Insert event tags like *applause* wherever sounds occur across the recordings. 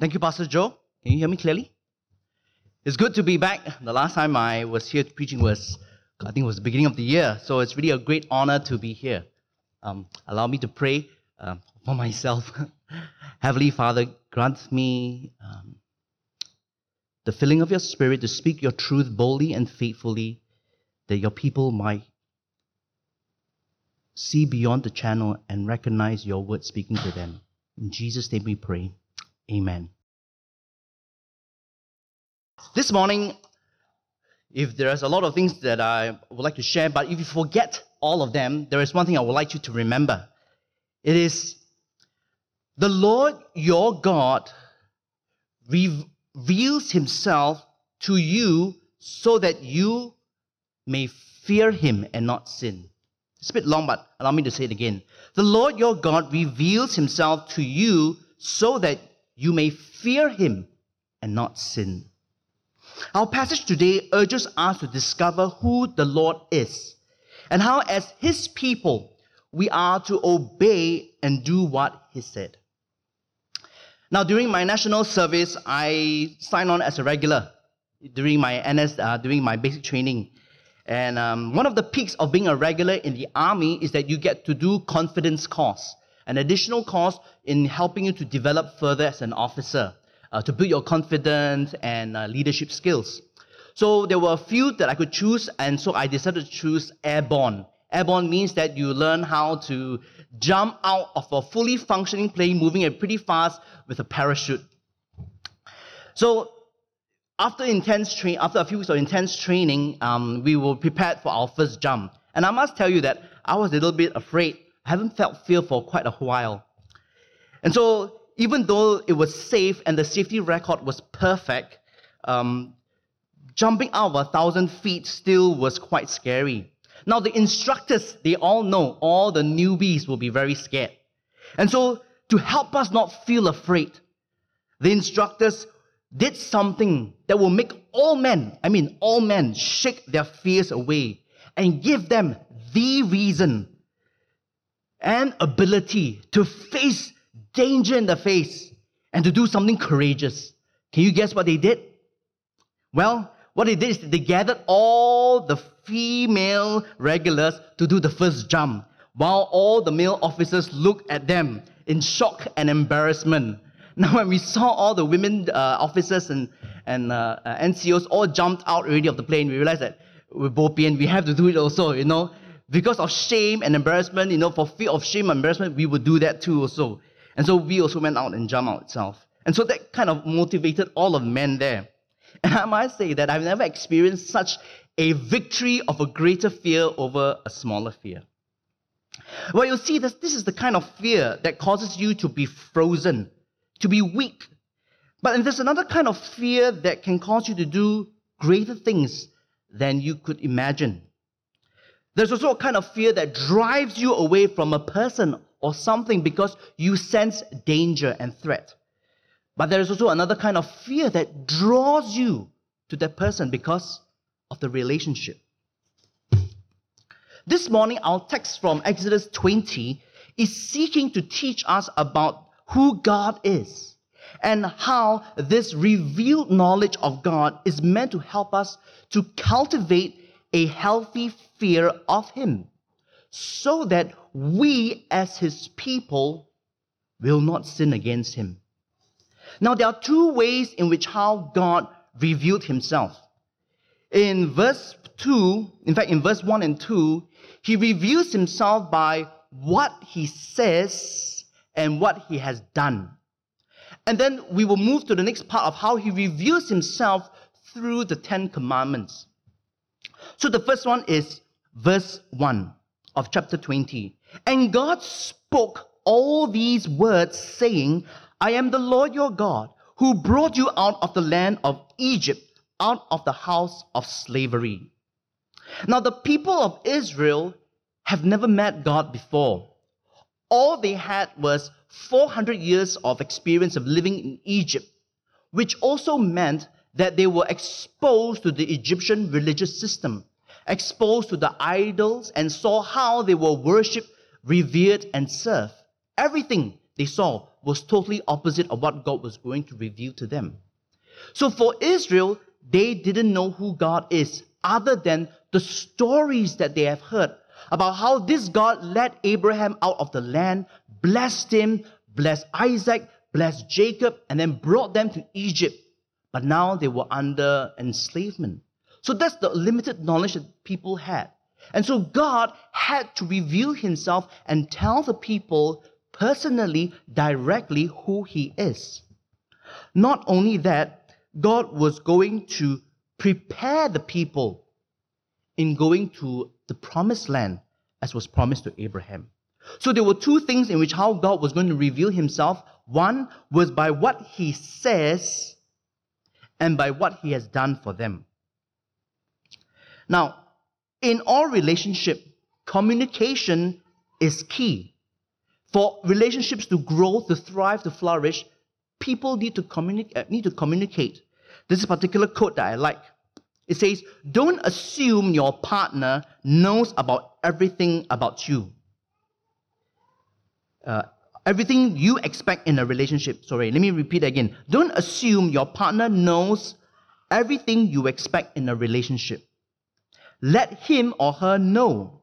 Thank you, Pastor Joe. Can you hear me clearly? It's good to be back. The last time I was here preaching was, I think it was the beginning of the year. So it's really a great honor to be here. Um, allow me to pray uh, for myself. *laughs* Heavenly Father, grant me um, the filling of your spirit to speak your truth boldly and faithfully, that your people might see beyond the channel and recognize your word speaking to them. In Jesus' name we pray. Amen. This morning, if there's a lot of things that I would like to share, but if you forget all of them, there is one thing I would like you to remember. It is the Lord your God reveals himself to you so that you may fear him and not sin. It's a bit long, but allow me to say it again. The Lord your God reveals himself to you so that you may fear him and not sin. Our passage today urges us to discover who the Lord is and how, as his people, we are to obey and do what he said. Now, during my national service, I signed on as a regular during my NS, uh, during my basic training. And um, one of the peaks of being a regular in the army is that you get to do confidence course, an additional course in helping you to develop further as an officer, uh, to build your confidence and uh, leadership skills. So there were a few that I could choose, and so I decided to choose airborne. Airborne means that you learn how to jump out of a fully functioning plane, moving it pretty fast with a parachute. So after intense train, after a few weeks of intense training, um, we were prepared for our first jump. And I must tell you that I was a little bit afraid. I haven't felt fear for quite a while. And so, even though it was safe and the safety record was perfect, um, jumping out of a thousand feet still was quite scary. Now, the instructors, they all know all the newbies will be very scared. And so, to help us not feel afraid, the instructors did something that will make all men, I mean, all men, shake their fears away and give them the reason and ability to face danger in the face and to do something courageous. Can you guess what they did? Well, what they did is they gathered all the female regulars to do the first jump, while all the male officers looked at them in shock and embarrassment. *laughs* Now, when we saw all the women uh, officers and, and uh, uh NCOs all jumped out already of the plane, we realized that we're Bopian, we have to do it also, you know. Because of shame and embarrassment, you know, for fear of shame and embarrassment, we would do that too also. And so we also went out and jumped out itself. And so that kind of motivated all of men there. *laughs* And I might say that I've never experienced such a victory of a greater fear over a smaller fear. Well, you'll see that this is the kind of fear that causes you to be frozen to be weak. But there's another kind of fear that can cause you to do greater things than you could imagine. There's also a kind of fear that drives you away from a person or something because you sense danger and threat. But there is also another kind of fear that draws you to that person because of the relationship. This morning, our text from Exodus 20 is seeking to teach us about who God is and how this revealed knowledge of God is meant to help us to cultivate a healthy fear of Him so that we, as His people, will not sin against Him. Now, there are two ways in which how God revealed Himself. In verse 2, in fact, in verse 1 and 2, He reveals Himself by what He says and what he has done. And then we will move to the next part of how he reveals himself through the Ten Commandments. So the first one is verse 1 of chapter 20. And God spoke all these words, saying, I am the Lord your God, who brought you out of the land of Egypt, out of the house of slavery. Now, the people of Israel have never met God before all they had was 400 years of experience of living in Egypt, which also meant that they were exposed to the Egyptian religious system, exposed to the idols, and saw how they were worshipped, revered, and served. Everything they saw was totally opposite of what God was going to reveal to them. So for Israel, they didn't know who God is other than the stories that they have heard about how this God led Abraham out of the land, blessed him, blessed Isaac, blessed Jacob, and then brought them to Egypt. But now they were under enslavement. So that's the limited knowledge that people had. And so God had to reveal himself and tell the people personally, directly, who he is. Not only that, God was going to prepare the people in going to the promised land as was promised to Abraham. So there were two things in which how God was going to reveal himself. One was by what he says and by what he has done for them. Now, in all relationship, communication is key. For relationships to grow, to thrive, to flourish, people need to, uh, need to communicate. This is a particular quote that I like. It says, Don't assume your partner knows about everything about you. Uh, everything you expect in a relationship. Sorry, let me repeat again. Don't assume your partner knows everything you expect in a relationship. Let him or her know.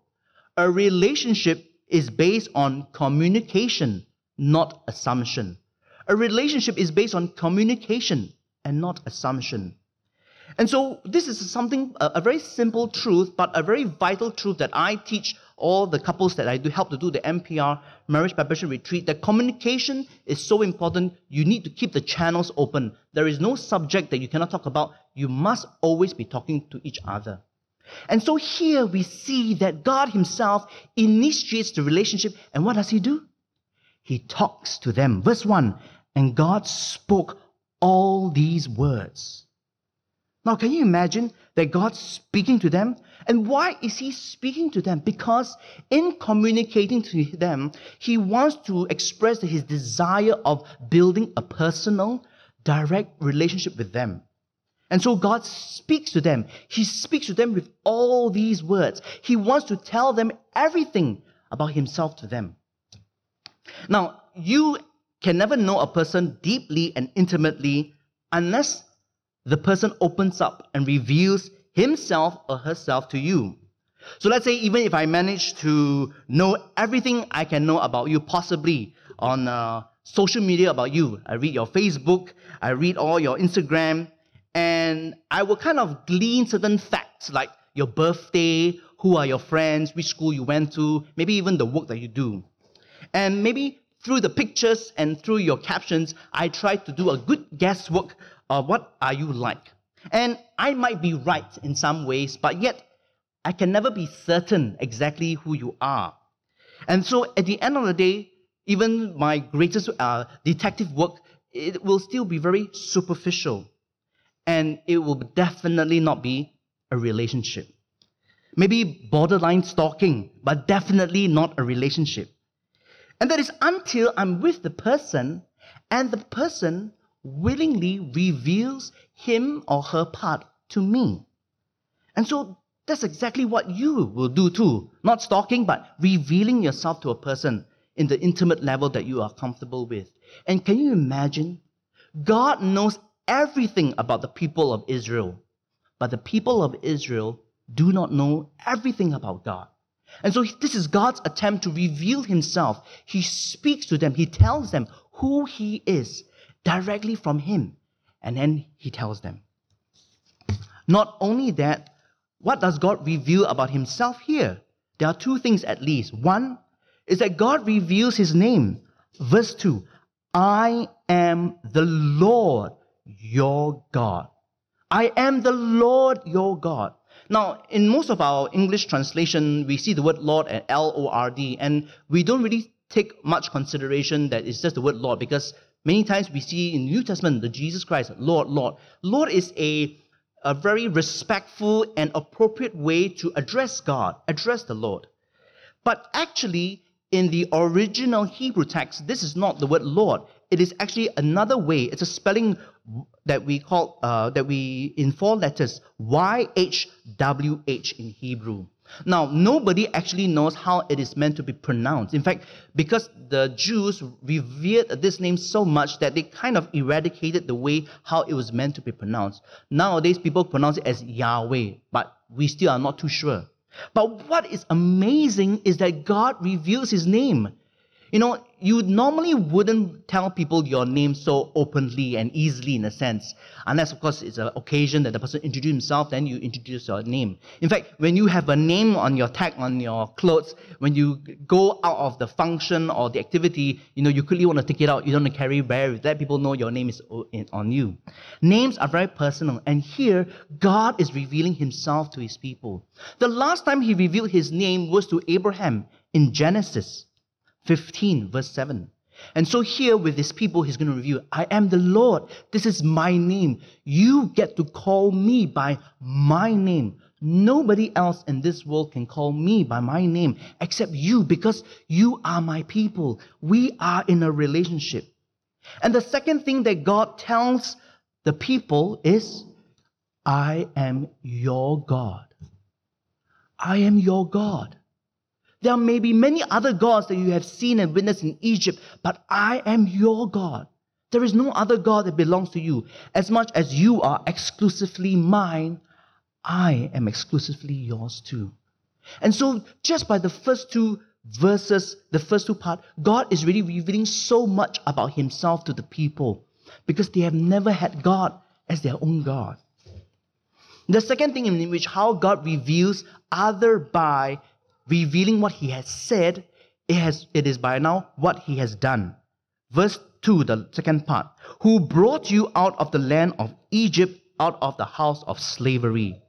A relationship is based on communication, not assumption. A relationship is based on communication and not assumption. And so, this is something, a, very simple truth, but a very vital truth that I teach all the couples that I do help to do the MPR marriage preparation retreat. That communication is so important. You need to keep the channels open. There is no subject that you cannot talk about. You must always be talking to each other. And so here we see that God Himself initiates the relationship. And what does He do? He talks to them. Verse 1 And God spoke all these words. Now, can you imagine that God's speaking to them? And why is He speaking to them? Because in communicating to them, He wants to express His desire of building a personal, direct relationship with them. And so God speaks to them. He speaks to them with all these words. He wants to tell them everything about Himself to them. Now, you can never know a person deeply and intimately unless the person opens up and reveals himself or herself to you. So let's say, even if I manage to know everything I can know about you, possibly on uh, social media about you, I read your Facebook, I read all your Instagram, and I will kind of glean certain facts like your birthday, who are your friends, which school you went to, maybe even the work that you do. And maybe through the pictures and through your captions, I try to do a good guesswork of what are you like. And I might be right in some ways, but yet I can never be certain exactly who you are. And so at the end of the day, even my greatest uh, detective work, it will still be very superficial and it will definitely not be a relationship. Maybe borderline stalking, but definitely not a relationship. And that is until I'm with the person and the person willingly reveals him or her part to me. And so that's exactly what you will do too. Not stalking, but revealing yourself to a person in the intimate level that you are comfortable with. And can you imagine? God knows everything about the people of Israel, but the people of Israel do not know everything about God. And so this is God's attempt to reveal himself. He speaks to them, he tells them who he is directly from him, and then he tells them. Not only that, what does God reveal about himself here? There are two things at least. One is that God reveals his name. Verse 2 I am the Lord your God. I am the Lord your God. Now, in most of our English translation, we see the word Lord and L O R D, and we don't really take much consideration that it's just the word Lord because many times we see in New Testament the Jesus Christ, Lord, Lord. Lord is a, a very respectful and appropriate way to address God, address the Lord. But actually, in the original Hebrew text, this is not the word Lord. It is actually another way. It's a spelling that we call uh, that we in four letters YHWH in Hebrew. Now, nobody actually knows how it is meant to be pronounced. In fact, because the Jews revered this name so much that they kind of eradicated the way how it was meant to be pronounced. Nowadays, people pronounce it as Yahweh, but we still are not too sure. But what is amazing is that God reveals his name. You know, you normally wouldn't tell people your name so openly and easily in a sense, unless, of course, it's an occasion that the person introduces himself, then you introduce your name. In fact, when you have a name on your tag, on your clothes, when you go out of the function or the activity, you know, you quickly want to take it out, you don't want to carry bear, let people know your name is on you. Names are very personal, and here, God is revealing himself to his people. The last time he revealed his name was to Abraham in Genesis. 15, verse 7. And so here with his people, he's going to review I am the Lord. This is my name. You get to call me by my name. Nobody else in this world can call me by my name except you because you are my people. We are in a relationship. And the second thing that God tells the people is, I am your God. I am your God. There may be many other gods that you have seen and witnessed in Egypt, but I am your God. There is no other God that belongs to you. As much as you are exclusively mine, I am exclusively yours too. And so, just by the first two verses, the first two part, God is really revealing so much about Himself to the people because they have never had God as their own God. The second thing in which how God reveals other by revealing what he has said, it, has, it is by now what he has done. Verse 2, the second part, who brought you out of the land of Egypt, out of the house of slavery.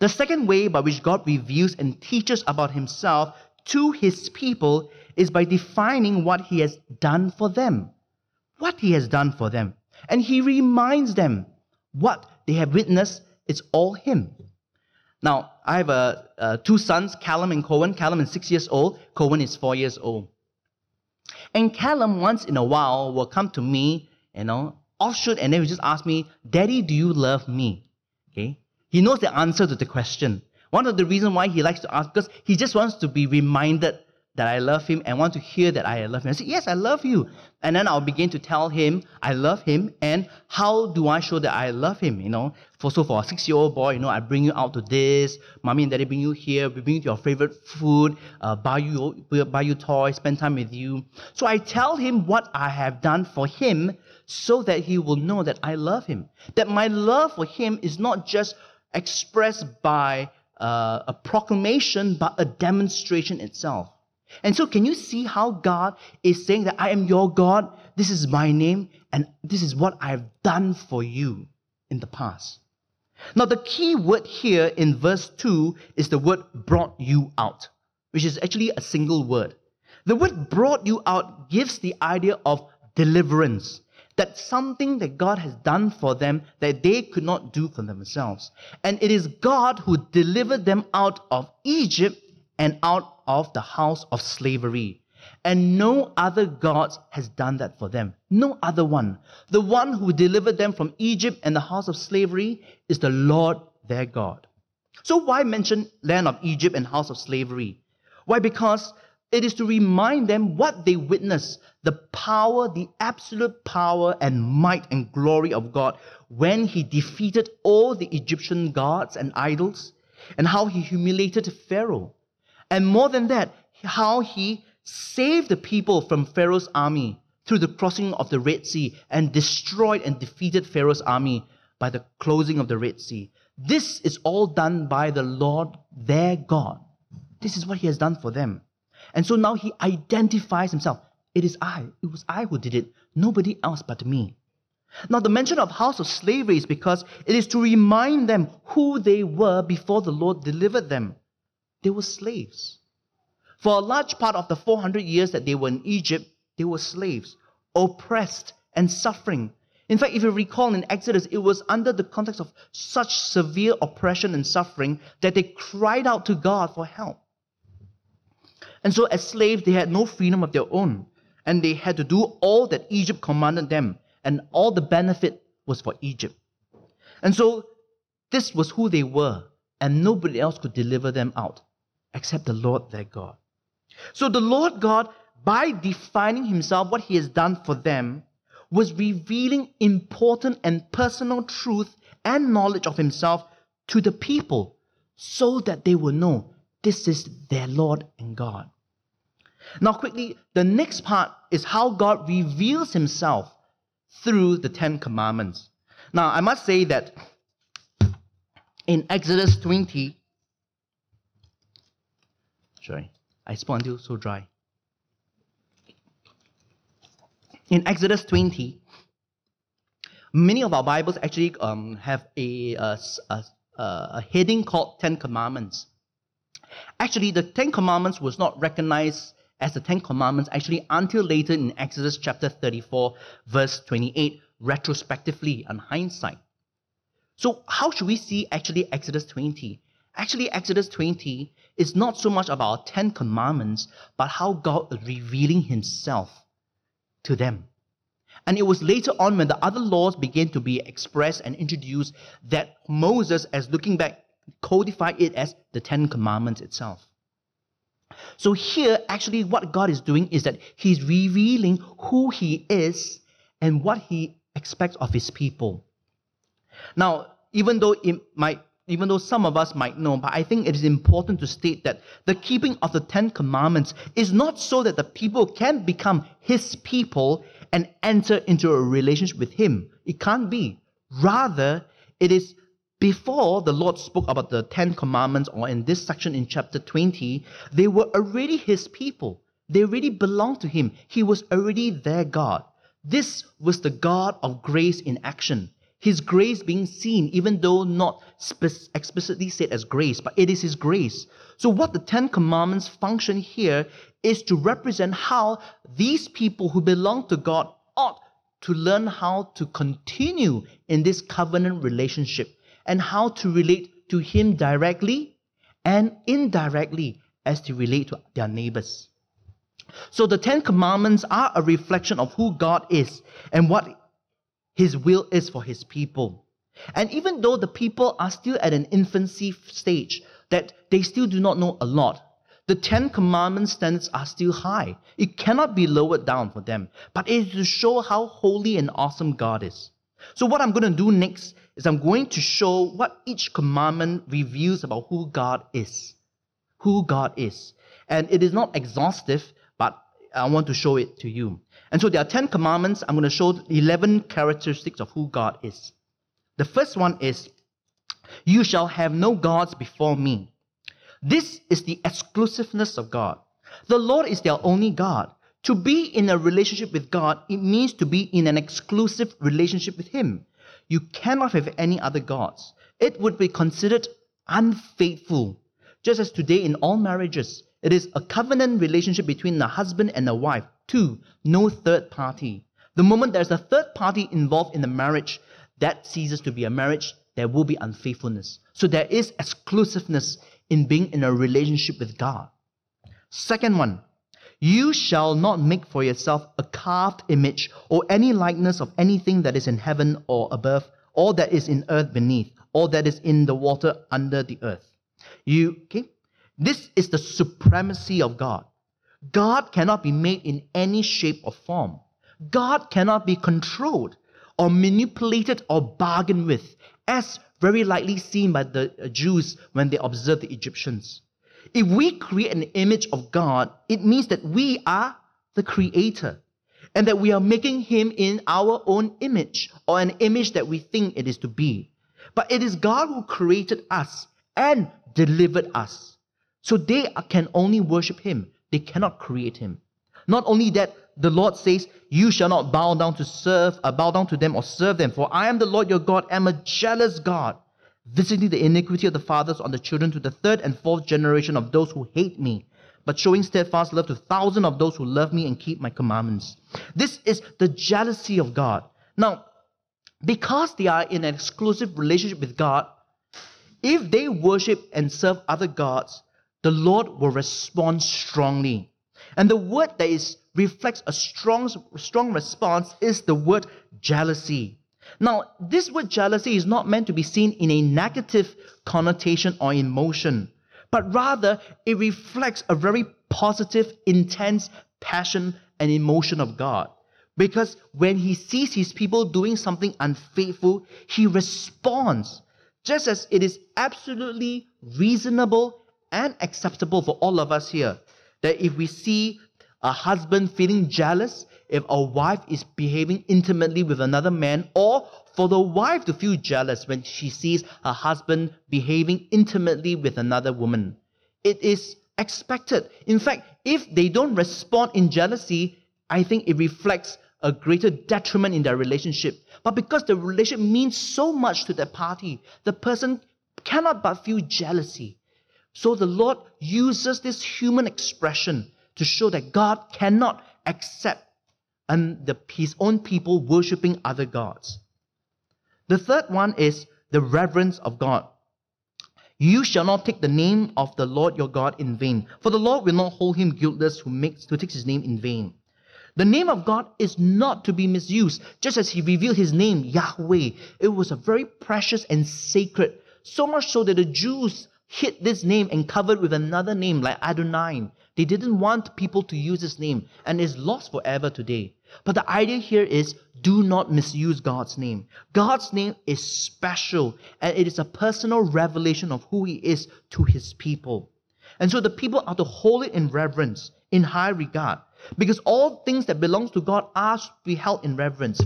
The second way by which God reveals and teaches about himself to his people is by defining what he has done for them. What he has done for them. And he reminds them what they have witnessed, it's all him. Now, I have a, uh, two sons, Callum and Cohen. Callum is six years old, Cohen is four years old. And Callum, once in a while, will come to me, you know, offshoot, and then he just ask me, Daddy, do you love me? Okay? He knows the answer to the question. One of the reasons why he likes to ask, because he just wants to be reminded that I love him and want to hear that I love him. I say, Yes, I love you. And then I'll begin to tell him I love him and how do I show that I love him, you know. For so for a six-year-old boy, you know, I bring you out to this, mommy and daddy bring you here, we bring you your favorite food, uh, buy you buy you toys, spend time with you. So I tell him what I have done for him so that he will know that I love him. That my love for him is not just expressed by uh, a proclamation, but a demonstration itself. And so, can you see how God is saying that I am your God, this is my name, and this is what I have done for you in the past? Now, the key word here in verse 2 is the word brought you out, which is actually a single word. The word brought you out gives the idea of deliverance, that something that God has done for them that they could not do for themselves. And it is God who delivered them out of Egypt and out of the house of slavery. And no other God has done that for them. No other one. The one who delivered them from Egypt and the house of slavery is the Lord their God. So, why mention land of Egypt and house of slavery? Why? Because it is to remind them what they witnessed the power, the absolute power and might and glory of God when He defeated all the Egyptian gods and idols, and how He humiliated Pharaoh and more than that, how he saved the people from Pharaoh's army through the crossing of the Red Sea and destroyed and defeated Pharaoh's army by the closing of the Red Sea. This is all done by the Lord their God. This is what he has done for them. And so now he identifies himself. It is I. It was I who did it. Nobody else but me. Now, the mention of house of slavery is because it is to remind them who they were before the Lord delivered them. They were slaves. For a large part of the 400 years that they were in Egypt, they were slaves, oppressed and suffering. In fact, if you recall in Exodus, it was under the context of such severe oppression and suffering that they cried out to God for help. And so, as slaves, they had no freedom of their own, and they had to do all that Egypt commanded them, and all the benefit was for Egypt. And so, this was who they were and nobody else could deliver them out except the Lord their God. So the Lord God, by defining himself, what he has done for them, was revealing important and personal truth and knowledge of himself to the people so that they will know this is their Lord and God. Now, quickly, the next part is how God reveals himself through the Ten Commandments. Now, I must say that in Exodus 20, I spoke until so dry. In Exodus 20, many of our Bibles actually um, have a, a, a, a heading called Ten Commandments. Actually, the Ten Commandments was not recognized as the Ten Commandments actually until later in Exodus chapter 34, verse 28, retrospectively and hindsight. So, how should we see actually Exodus 20? Actually, Exodus 20 is not so much about Ten Commandments, but how God is revealing Himself to them. And it was later on when the other laws began to be expressed and introduced that Moses, as looking back, codified it as the Ten Commandments itself. So here, actually, what God is doing is that He's revealing who He is and what He expects of His people. Now, even though it might even though some of us might know, but I think it is important to state that the keeping of the Ten Commandments is not so that the people can become His people and enter into a relationship with Him. It can't be. Rather, it is before the Lord spoke about the Ten Commandments, or in this section in chapter 20, they were already His people. They already belonged to Him. He was already their God. This was the God of grace in action. His grace being seen, even though not explicitly said as grace, but it is His grace. So, what the Ten Commandments function here is to represent how these people who belong to God ought to learn how to continue in this covenant relationship and how to relate to Him directly and indirectly as they relate to their neighbors. So the Ten Commandments are a reflection of who God is and what His will is for His people. And even though the people are still at an infancy stage, that they still do not know a lot, the Ten Commandments standards are still high. It cannot be lowered down for them, but it is to show how holy and awesome God is. So, what I'm going to do next is I'm going to show what each commandment reveals about who God is. Who God is. And it is not exhaustive, but I want to show it to you. And so there are 10 commandments. I'm going to show 11 characteristics of who God is. The first one is, You shall have no gods before me. This is the exclusiveness of God. The Lord is their only God. To be in a relationship with God, it means to be in an exclusive relationship with Him. You cannot have any other gods. It would be considered unfaithful. Just as today in all marriages, it is a covenant relationship between a husband and a wife. Two, no third party. The moment there's a third party involved in the marriage, that ceases to be a marriage. There will be unfaithfulness. So there is exclusiveness in being in a relationship with God. Second one, you shall not make for yourself a carved image or any likeness of anything that is in heaven or above, or that is in earth beneath, or that is in the water under the earth. You, okay? This is the supremacy of God. God cannot be made in any shape or form. God cannot be controlled or manipulated or bargained with, as very likely seen by the uh, Jews when they observed the Egyptians. If we create an image of God, it means that we are the creator and that we are making him in our own image or an image that we think it is to be. But it is God who created us and delivered us. So they can only worship him, they cannot create him. Not only that, the Lord says, You shall not bow down to serve, uh, bow down to them or serve them, for I am the Lord your God, am a jealous God visiting the iniquity of the fathers on the children to the third and fourth generation of those who hate me, but showing steadfast love to thousands of those who love me and keep my commandments. This is the jealousy of God. Now, because they are in an exclusive relationship with God, if they worship and serve other gods, the Lord will respond strongly. And the word that is reflects a strong, strong response is the word jealousy. Now, this word jealousy is not meant to be seen in a negative connotation or emotion, but rather it reflects a very positive, intense passion and emotion of God. Because when he sees his people doing something unfaithful, he responds, just as it is absolutely reasonable and acceptable for all of us here that if we see a husband feeling jealous, if a wife is behaving intimately with another man, or for the wife to feel jealous when she sees her husband behaving intimately with another woman. It is expected. In fact, if they don't respond in jealousy, I think it reflects a greater detriment in their relationship. But because the relationship means so much to that party, the person cannot but feel jealousy. So the Lord uses this human expression to show that God cannot accept and the, his own people worshipping other gods. The third one is the reverence of God. You shall not take the name of the Lord your God in vain, for the Lord will not hold him guiltless who makes who takes his name in vain. The name of God is not to be misused, just as he revealed his name, Yahweh. It was a very precious and sacred, so much so that the Jews hid this name and covered with another name like Adonai. They didn't want people to use his name, and is lost forever today. But the idea here is do not misuse God's name. God's name is special, and it is a personal revelation of who He is to His people. And so the people are to hold it in reverence, in high regard, because all things that belongs to God are to be held in reverence,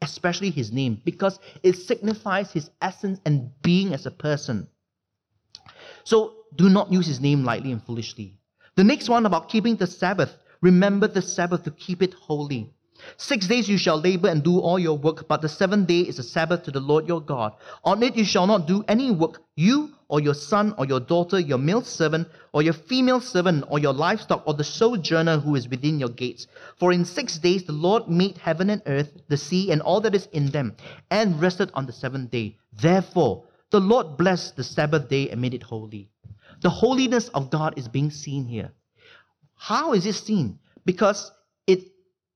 especially His name, because it signifies His essence and being as a person. So do not use His name lightly and foolishly. The next one about keeping the Sabbath. Remember the Sabbath to keep it holy. Six days you shall labor and do all your work, but the seventh day is a Sabbath to the Lord your God. On it you shall not do any work, you or your son or your daughter, your male servant or your female servant or your livestock or the sojourner who is within your gates. For in six days the Lord made heaven and earth, the sea, and all that is in them, and rested on the seventh day. Therefore, the Lord blessed the Sabbath day and made it holy. The holiness of God is being seen here. How is it seen? Because it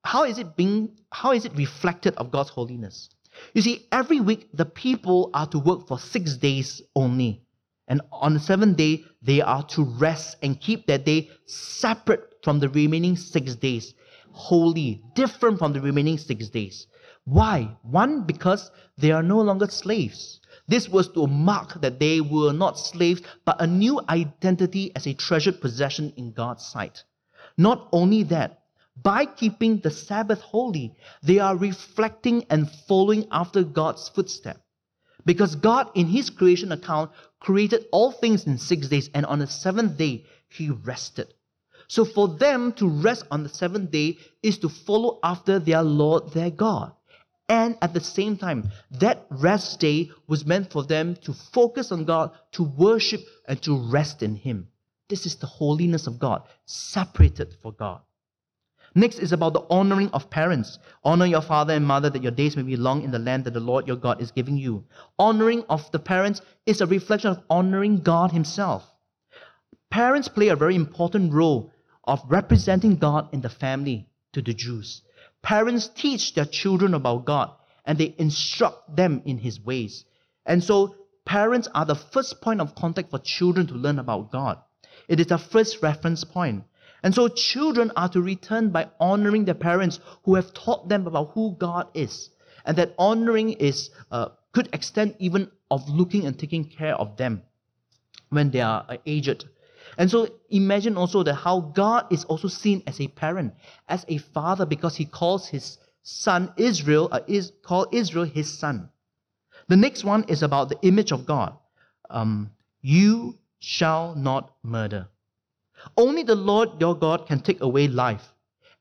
how is it being how is it reflected of God's holiness? You see, every week the people are to work for six days only. And on the seventh day, they are to rest and keep that day separate from the remaining six days, holy, different from the remaining six days. Why? One, because they are no longer slaves. This was to mark that they were not slaves, but a new identity as a treasured possession in God's sight. Not only that, by keeping the Sabbath holy, they are reflecting and following after God's footstep. Because God, in His creation account, created all things in six days, and on the seventh day, He rested. So for them to rest on the seventh day is to follow after their Lord, their God. And at the same time, that rest day was meant for them to focus on God, to worship, and to rest in Him. This is the holiness of God, separated for God. Next is about the honoring of parents. Honor your father and mother that your days may be long in the land that the Lord your God is giving you. Honoring of the parents is a reflection of honoring God Himself. Parents play a very important role of representing God in the family to the Jews. Parents teach their children about God and they instruct them in His ways. And so, parents are the first point of contact for children to learn about God. It is the first reference point. And so, children are to return by honoring their parents who have taught them about who God is. And that honoring is uh, could extend even of looking and taking care of them when they are uh, aged. And so imagine also that how God is also seen as a parent, as a father, because he calls his son Israel, uh, is called Israel his son. The next one is about the image of God. Um, you shall not murder. Only the Lord your God can take away life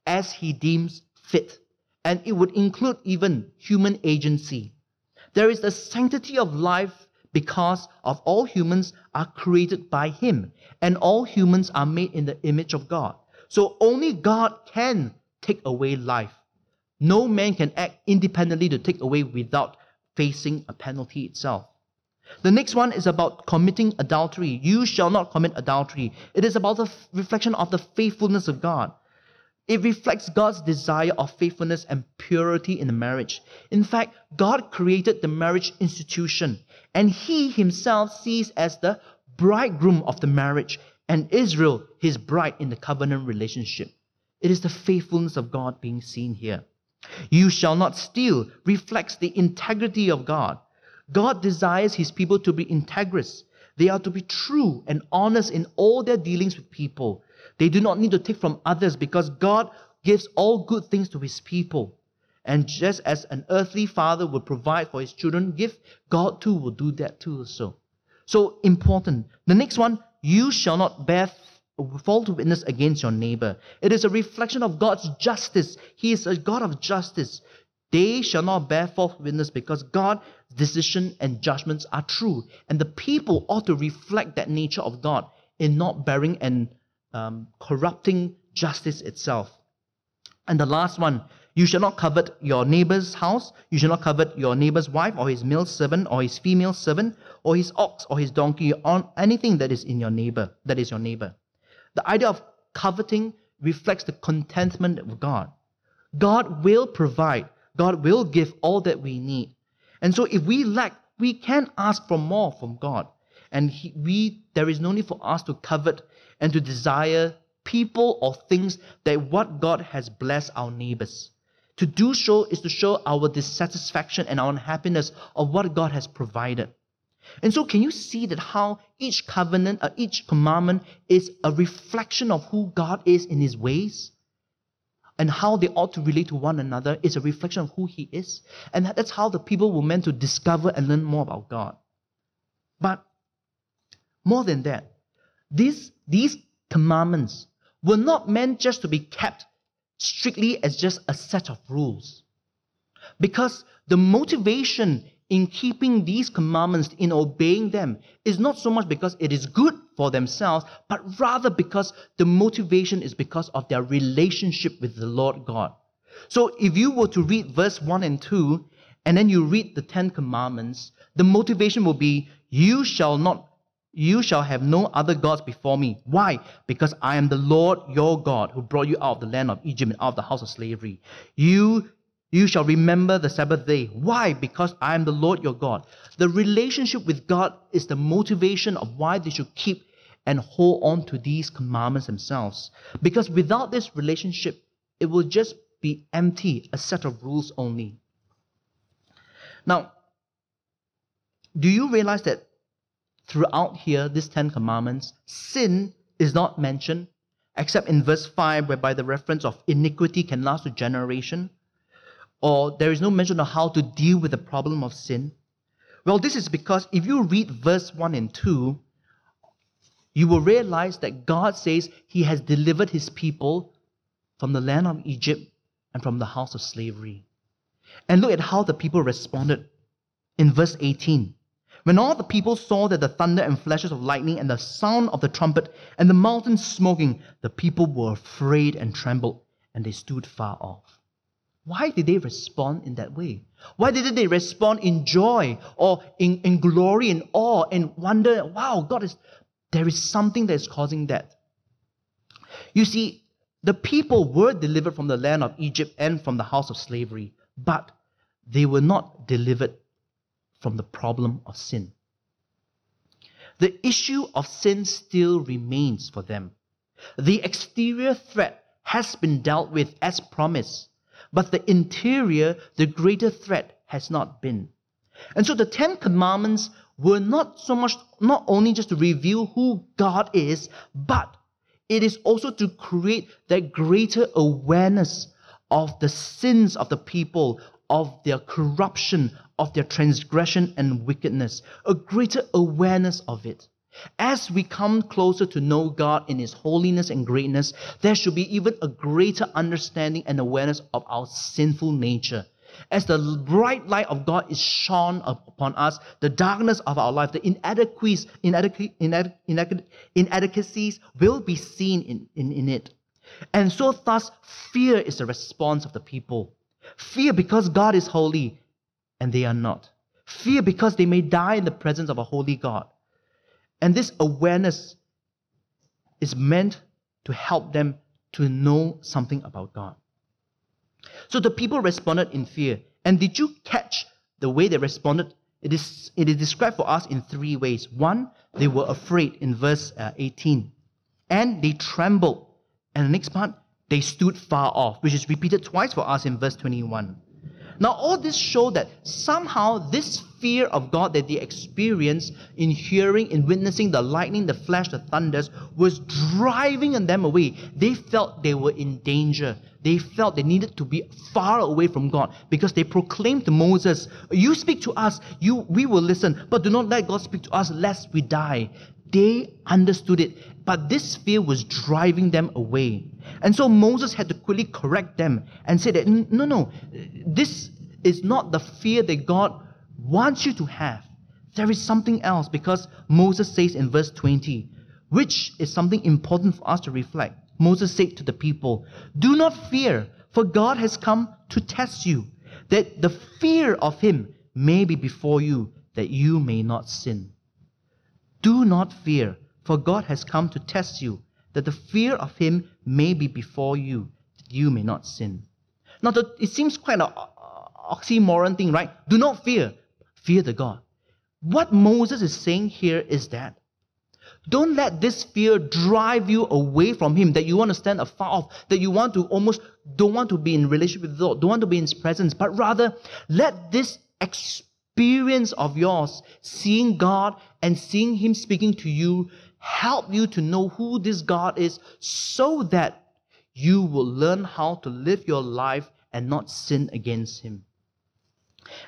as he deems fit, and it would include even human agency. There is the sanctity of life because of all humans are created by him and all humans are made in the image of God. So only God can take away life. No man can act independently to take away without facing a penalty itself. The next one is about committing adultery. You shall not commit adultery. It is about the reflection of the faithfulness of God. It reflects God's desire of faithfulness and purity in the marriage. In fact, God created the marriage institution, and He Himself sees as the bridegroom of the marriage, and Israel His bride in the covenant relationship. It is the faithfulness of God being seen here. You shall not steal reflects the integrity of God. God desires His people to be integrous. They are to be true and honest in all their dealings with people. They do not need to take from others because God gives all good things to his people. And just as an earthly father would provide for his children gift, God too will do that too also. So important. The next one, you shall not bear false witness against your neighbor. It is a reflection of God's justice. He is a God of justice. They shall not bear false witness because God's decision and judgments are true. And the people ought to reflect that nature of God in not bearing and um, corrupting justice itself. And the last one, you shall not covet your neighbor's house, you shall not covet your neighbor's wife, or his male servant, or his female servant, or his ox, or his donkey, or anything that is in your neighbor, that is your neighbor. The idea of coveting reflects the contentment of God. God will provide, God will give all that we need. And so if we lack, we can ask for more from God. And he, we, there is no need for us to covet and to desire people or things that what God has blessed our neighbors. To do so is to show our dissatisfaction and our unhappiness of what God has provided. And so, can you see that how each covenant, or uh, each commandment is a reflection of who God is in His ways? And how they ought to relate to one another is a reflection of who He is. And that's how the people were meant to discover and learn more about God. But more than that, these, these commandments were not meant just to be kept strictly as just a set of rules. Because the motivation in keeping these commandments, in obeying them, is not so much because it is good for themselves, but rather because the motivation is because of their relationship with the Lord God. So if you were to read verse 1 and 2, and then you read the Ten Commandments, the motivation will be, You shall not you shall have no other gods before me. Why? Because I am the Lord your God who brought you out of the land of Egypt and out of the house of slavery. You you shall remember the Sabbath day. Why? Because I am the Lord your God. The relationship with God is the motivation of why they should keep and hold on to these commandments themselves. Because without this relationship, it will just be empty, a set of rules only. Now, do you realize that throughout here, these Ten Commandments, sin is not mentioned, except in verse 5, whereby the reference of iniquity can last a generation, or there is no mention of how to deal with the problem of sin. Well, this is because if you read verse 1 and 2, you will realize that God says He has delivered His people from the land of Egypt and from the house of slavery. And look at how the people responded in verse 18. When all the people saw that the thunder and flashes of lightning and the sound of the trumpet and the mountain smoking, the people were afraid and trembled, and they stood far off. Why did they respond in that way? Why didn't they respond in joy or in, in glory and awe and wonder, wow, God is, there is something that is causing that? You see, the people were delivered from the land of Egypt and from the house of slavery, but they were not delivered from the problem of sin. The issue of sin still remains for them. The exterior threat has been dealt with as promised, but the interior, the greater threat, has not been. And so the Ten Commandments were not so much, not only just to reveal who God is, but it is also to create that greater awareness of the sins of the people, of their corruption, of their transgression and wickedness, a greater awareness of it. As we come closer to know God in His holiness and greatness, there should be even a greater understanding and awareness of our sinful nature. As the bright light of God is shone upon us, the darkness of our life, the inadequacies, inadequacies will be seen in, in, in it. And so, thus, fear is the response of the people. Fear because God is holy and they are not. Fear because they may die in the presence of a holy God. And this awareness is meant to help them to know something about God. So the people responded in fear. And did you catch the way they responded? It is, it is described for us in three ways. One, they were afraid in verse uh, 18. And they trembled. And the next part, they stood far off, which is repeated twice for us in verse 21. Now, all this show that somehow this fear of God that they experienced in hearing, in witnessing the lightning, the flash, the thunders, was driving them away. They felt they were in danger. They felt they needed to be far away from God because they proclaimed to Moses, You speak to us, you, we will listen, but do not let God speak to us lest we die. They understood it, but this fear was driving them away. And so Moses had to quickly correct them and say that, No, no, this is not the fear that God wants you to have. There is something else because Moses says in verse 20, which is something important for us to reflect. Moses said to the people, Do not fear, for God has come to test you, that the fear of him may be before you, that you may not sin. Do not fear, for God has come to test you, that the fear of him may be before you, that you may not sin. Now, the, it seems quite an oxymoron thing, right? Do not fear, fear the God. What Moses is saying here is that don't let this fear drive you away from Him, that you want to stand afar off, that you want to almost don't want to be in relationship with God, don't want to be in His presence, but rather let this experience of yours, seeing God and seeing Him speaking to you, help you to know who this God is so that you will learn how to live your life and not sin against Him.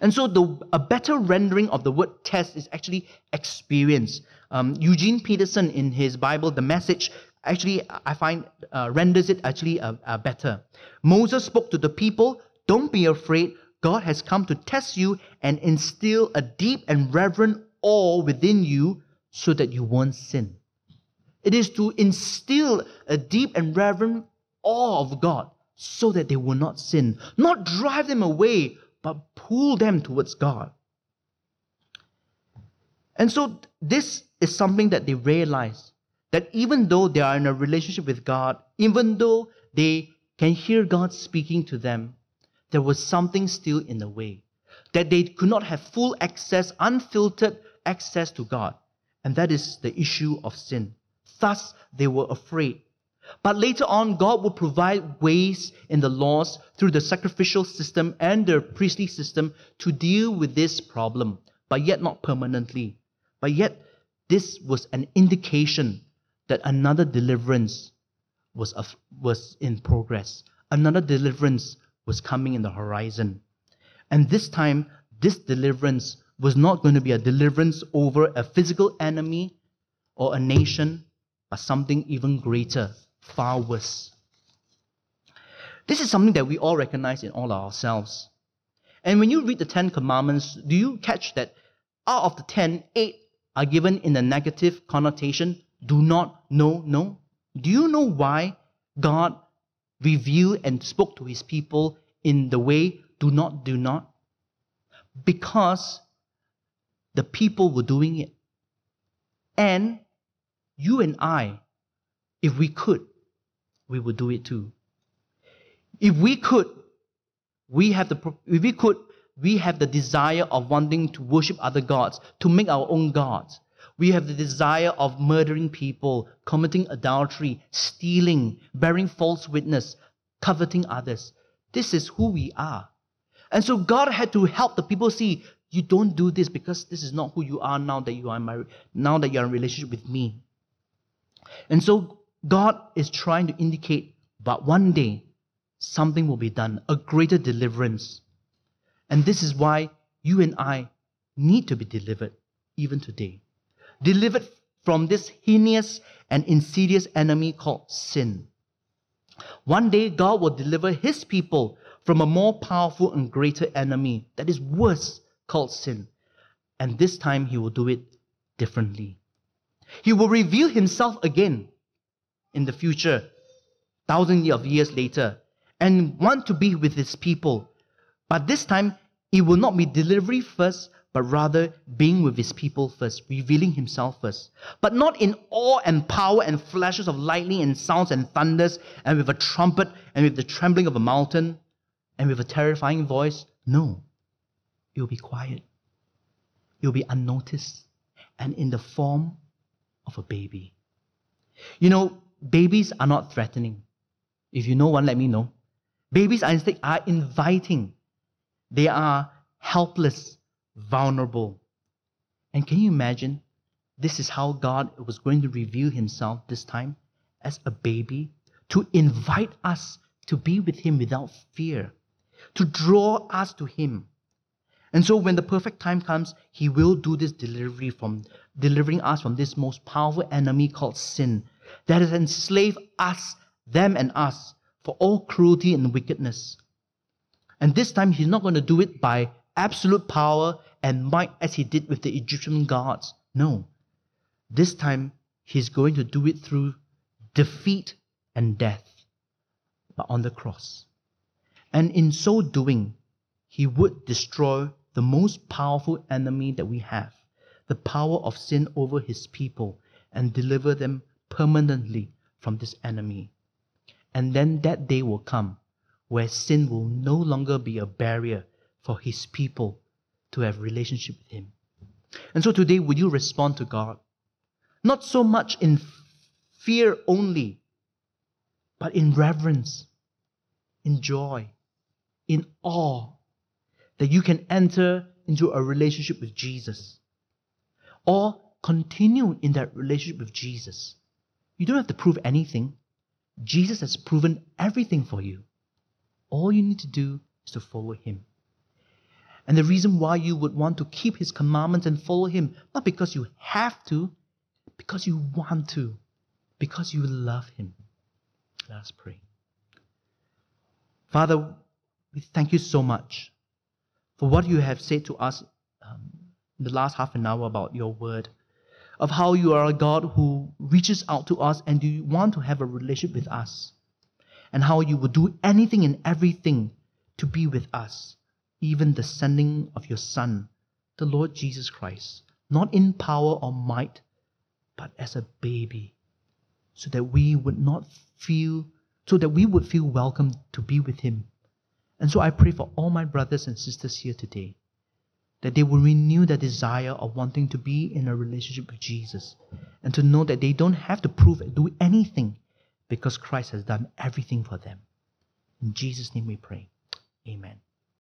And so, the, a better rendering of the word test is actually experience. Um, Eugene Peterson, in his Bible, The Message, actually, I find, uh, renders it actually uh, uh, better. Moses spoke to the people Don't be afraid. God has come to test you and instill a deep and reverent awe within you so that you won't sin. It is to instill a deep and reverent awe of God so that they will not sin, not drive them away but pull them towards God. And so this is something that they realize that even though they are in a relationship with God, even though they can hear God speaking to them, there was something still in the way. That they could not have full access, unfiltered access to God. And that is the issue of sin. Thus, they were afraid but later on, God will provide ways in the laws through the sacrificial system and the priestly system to deal with this problem, but yet not permanently. But yet, this was an indication that another deliverance was, of, was in progress. Another deliverance was coming in the horizon. And this time, this deliverance was not going to be a deliverance over a physical enemy or a nation, but something even greater far worse. This is something that we all recognize in all ourselves. And when you read the Ten Commandments, do you catch that out of the ten, eight are given in the negative connotation? Do not, no, no. Do you know why God revealed and spoke to his people in the way, do not, do not? Because the people were doing it. And you and I, if we could, we would do it too. If we could, we have the if we could, we have the desire of wanting to worship other gods, to make our own gods. We have the desire of murdering people, committing adultery, stealing, bearing false witness, coveting others. This is who we are. And so God had to help the people see you don't do this because this is not who you are now that you are married, now that you're in relationship with me. And so God is trying to indicate, but one day something will be done, a greater deliverance. And this is why you and I need to be delivered even today. Delivered from this heinous and insidious enemy called sin. One day, God will deliver his people from a more powerful and greater enemy that is worse called sin. And this time, he will do it differently. He will reveal himself again in the future, thousands of years later, and want to be with his people. But this time, it will not be delivery first, but rather being with his people first, revealing himself first. But not in awe and power and flashes of lightning and sounds and thunders and with a trumpet and with the trembling of a mountain and with a terrifying voice. No. It will be quiet. It will be unnoticed and in the form of a baby. You know, babies are not threatening. If you know one, let me know. Babies are instead are inviting. They are helpless, vulnerable. And can you imagine? This is how God was going to reveal himself this time as a baby to invite us to be with him without fear, to draw us to him. And so when the perfect time comes, he will do this delivery from delivering us from this most powerful enemy called sin that has enslaved us, them and us, for all cruelty and wickedness. And this time he's not going to do it by absolute power and might as he did with the Egyptian gods. No. This time he's going to do it through defeat and death, but on the cross. And in so doing, he would destroy the most powerful enemy that we have, the power of sin over his people, and deliver them permanently from this enemy. And then that day will come where sin will no longer be a barrier for his people to have relationship with him. And so today, would you respond to God? Not so much in fear only, but in reverence, in joy, in awe, that you can enter into a relationship with Jesus. Or continue in that relationship with Jesus. You don't have to prove anything. Jesus has proven everything for you. All you need to do is to follow him. And the reason why you would want to keep his commandments and follow him, not because you have to, because you want to, because you love him. Let us pray. Father, we thank you so much for what you have said to us um, in the last half an hour about your word, of how you are a God who reaches out to us and you want to have a relationship with us and how you would do anything and everything to be with us, even the sending of your Son, the Lord Jesus Christ, not in power or might, but as a baby, so that we would not feel, so that we would feel welcome to be with Him. And so I pray for all my brothers and sisters here today that they will renew their desire of wanting to be in a relationship with Jesus and to know that they don't have to prove do anything because Christ has done everything for them. In Jesus' name we pray. Amen.